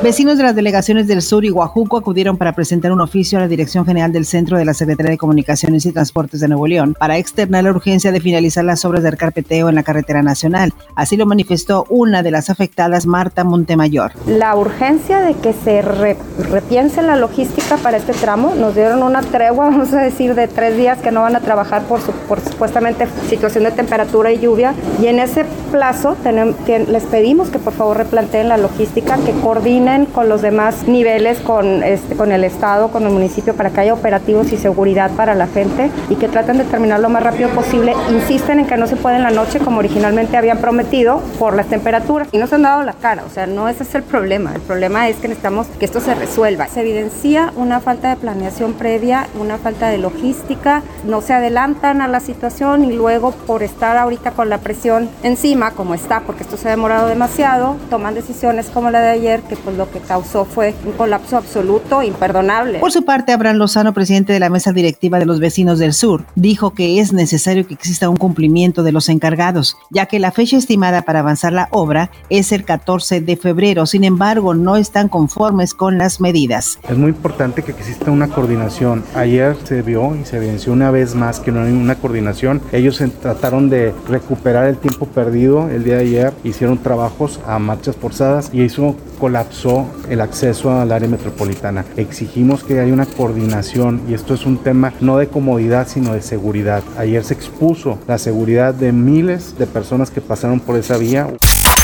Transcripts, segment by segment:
Vecinos de las delegaciones del Sur y Guajuco acudieron para presentar un oficio a la Dirección General del Centro de la Secretaría de Comunicaciones y Transportes de Nuevo León para externar la urgencia de finalizar las obras del carpeteo en la carretera nacional. Así lo manifestó una de las afectadas, Marta Montemayor. La urgencia de que se repiense la logística para este tramo. Nos dieron una tregua, vamos a decir, de tres días que no van a trabajar por, su, por supuestamente situación de temperatura y lluvia. Y en ese plazo les pedimos que por favor replanteen la logística, que coordinen con los demás niveles, con, este, con el Estado, con el municipio, para que haya operativos y seguridad para la gente y que traten de terminar lo más rápido posible. Insisten en que no se puede en la noche como originalmente habían prometido por las temperaturas y no se han dado la cara. O sea, no ese es el problema. El problema es que necesitamos que esto se resuelva. Se evidencia una falta de planeación previa, una falta de logística, no se adelantan a la situación y luego por estar ahorita con la presión encima, como está, porque esto se ha demorado demasiado, toman decisiones como la de ayer que pues lo que causó fue un colapso absoluto, imperdonable. Por su parte, Abraham Lozano, presidente de la mesa directiva de los vecinos del sur, dijo que es necesario que exista un cumplimiento de los encargados, ya que la fecha estimada para avanzar la obra es el 14 de febrero. Sin embargo, no están conformes con las medidas. Es muy importante que exista una coordinación. Ayer se vio y se evidenció una vez más que no hay una coordinación. Ellos trataron de recuperar el tiempo perdido el día de ayer, hicieron trabajos a marchas forzadas y eso colapsó el acceso al área metropolitana. Exigimos que haya una coordinación y esto es un tema no de comodidad sino de seguridad. Ayer se expuso la seguridad de miles de personas que pasaron por esa vía.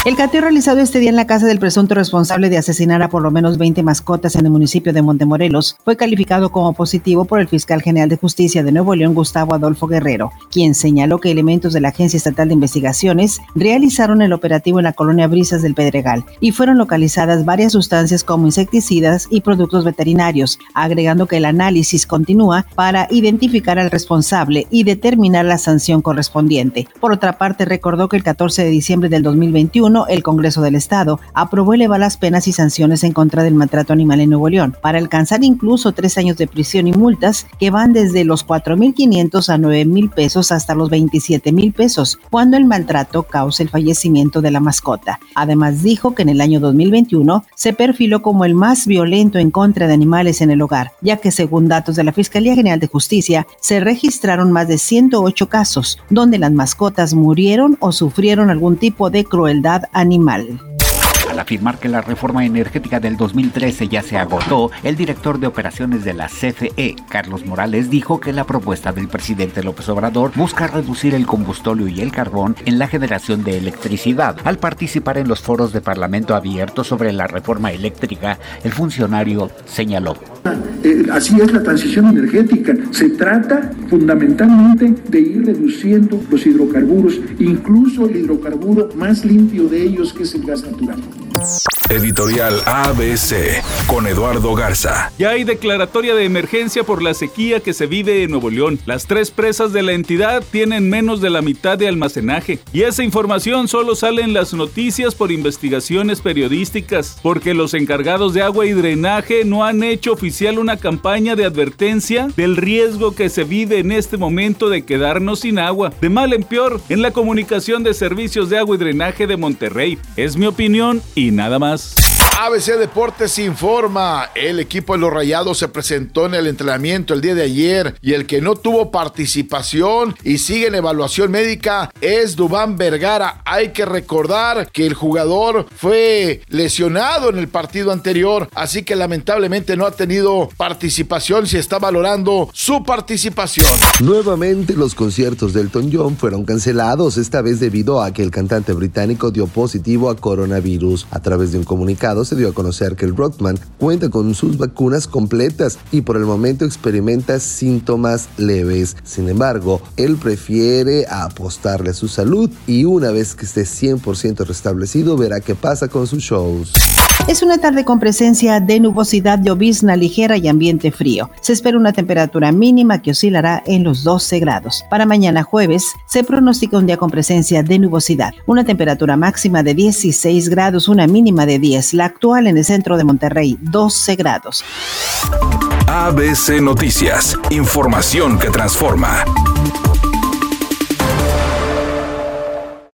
El cateo realizado este día en la casa del presunto responsable de asesinar a por lo menos 20 mascotas en el municipio de Montemorelos fue calificado como positivo por el fiscal general de justicia de Nuevo León, Gustavo Adolfo Guerrero, quien señaló que elementos de la Agencia Estatal de Investigaciones realizaron el operativo en la colonia Brisas del Pedregal y fueron localizadas varias sustancias como insecticidas y productos veterinarios, agregando que el análisis continúa para identificar al responsable y determinar la sanción correspondiente. Por otra parte, recordó que el 14 de diciembre del 2021 el Congreso del Estado aprobó elevar las penas y sanciones en contra del maltrato animal en Nuevo León, para alcanzar incluso tres años de prisión y multas que van desde los 4.500 a 9.000 pesos hasta los 27.000 pesos, cuando el maltrato cause el fallecimiento de la mascota. Además dijo que en el año 2021 se perfiló como el más violento en contra de animales en el hogar, ya que según datos de la Fiscalía General de Justicia, se registraron más de 108 casos donde las mascotas murieron o sufrieron algún tipo de crueldad animal. Al afirmar que la reforma energética del 2013 ya se agotó, el director de operaciones de la CFE, Carlos Morales, dijo que la propuesta del presidente López Obrador busca reducir el combustorio y el carbón en la generación de electricidad. Al participar en los foros de Parlamento abiertos sobre la reforma eléctrica, el funcionario señaló. Eh, así es la transición energética. Se trata fundamentalmente de ir reduciendo los hidrocarburos, incluso el hidrocarburo más limpio de ellos, que es el gas natural. Editorial ABC con Eduardo Garza. Ya hay declaratoria de emergencia por la sequía que se vive en Nuevo León. Las tres presas de la entidad tienen menos de la mitad de almacenaje. Y esa información solo sale en las noticias por investigaciones periodísticas, porque los encargados de agua y drenaje no han hecho oficial una campaña de advertencia del riesgo que se vive en este momento de quedarnos sin agua. De mal en peor, en la comunicación de servicios de agua y drenaje de Monterrey. Es mi opinión y nada más. ABC Deportes informa, el equipo de los Rayados se presentó en el entrenamiento el día de ayer y el que no tuvo participación y sigue en evaluación médica es Dubán Vergara. Hay que recordar que el jugador fue lesionado en el partido anterior, así que lamentablemente no ha tenido participación, se está valorando su participación. Nuevamente los conciertos del Elton John fueron cancelados, esta vez debido a que el cantante británico dio positivo a coronavirus. A través de un comunicado se dio a conocer que el Rockman cuenta con sus vacunas completas y por el momento experimenta síntomas leves. Sin embargo, él prefiere apostarle a su salud y una vez que esté 100% restablecido verá qué pasa con sus shows. Es una tarde con presencia de nubosidad, llovizna ligera y ambiente frío. Se espera una temperatura mínima que oscilará en los 12 grados. Para mañana jueves se pronostica un día con presencia de nubosidad. Una temperatura máxima de 16 grados, una mínima de 10. La actual en el centro de Monterrey, 12 grados. ABC Noticias, información que transforma.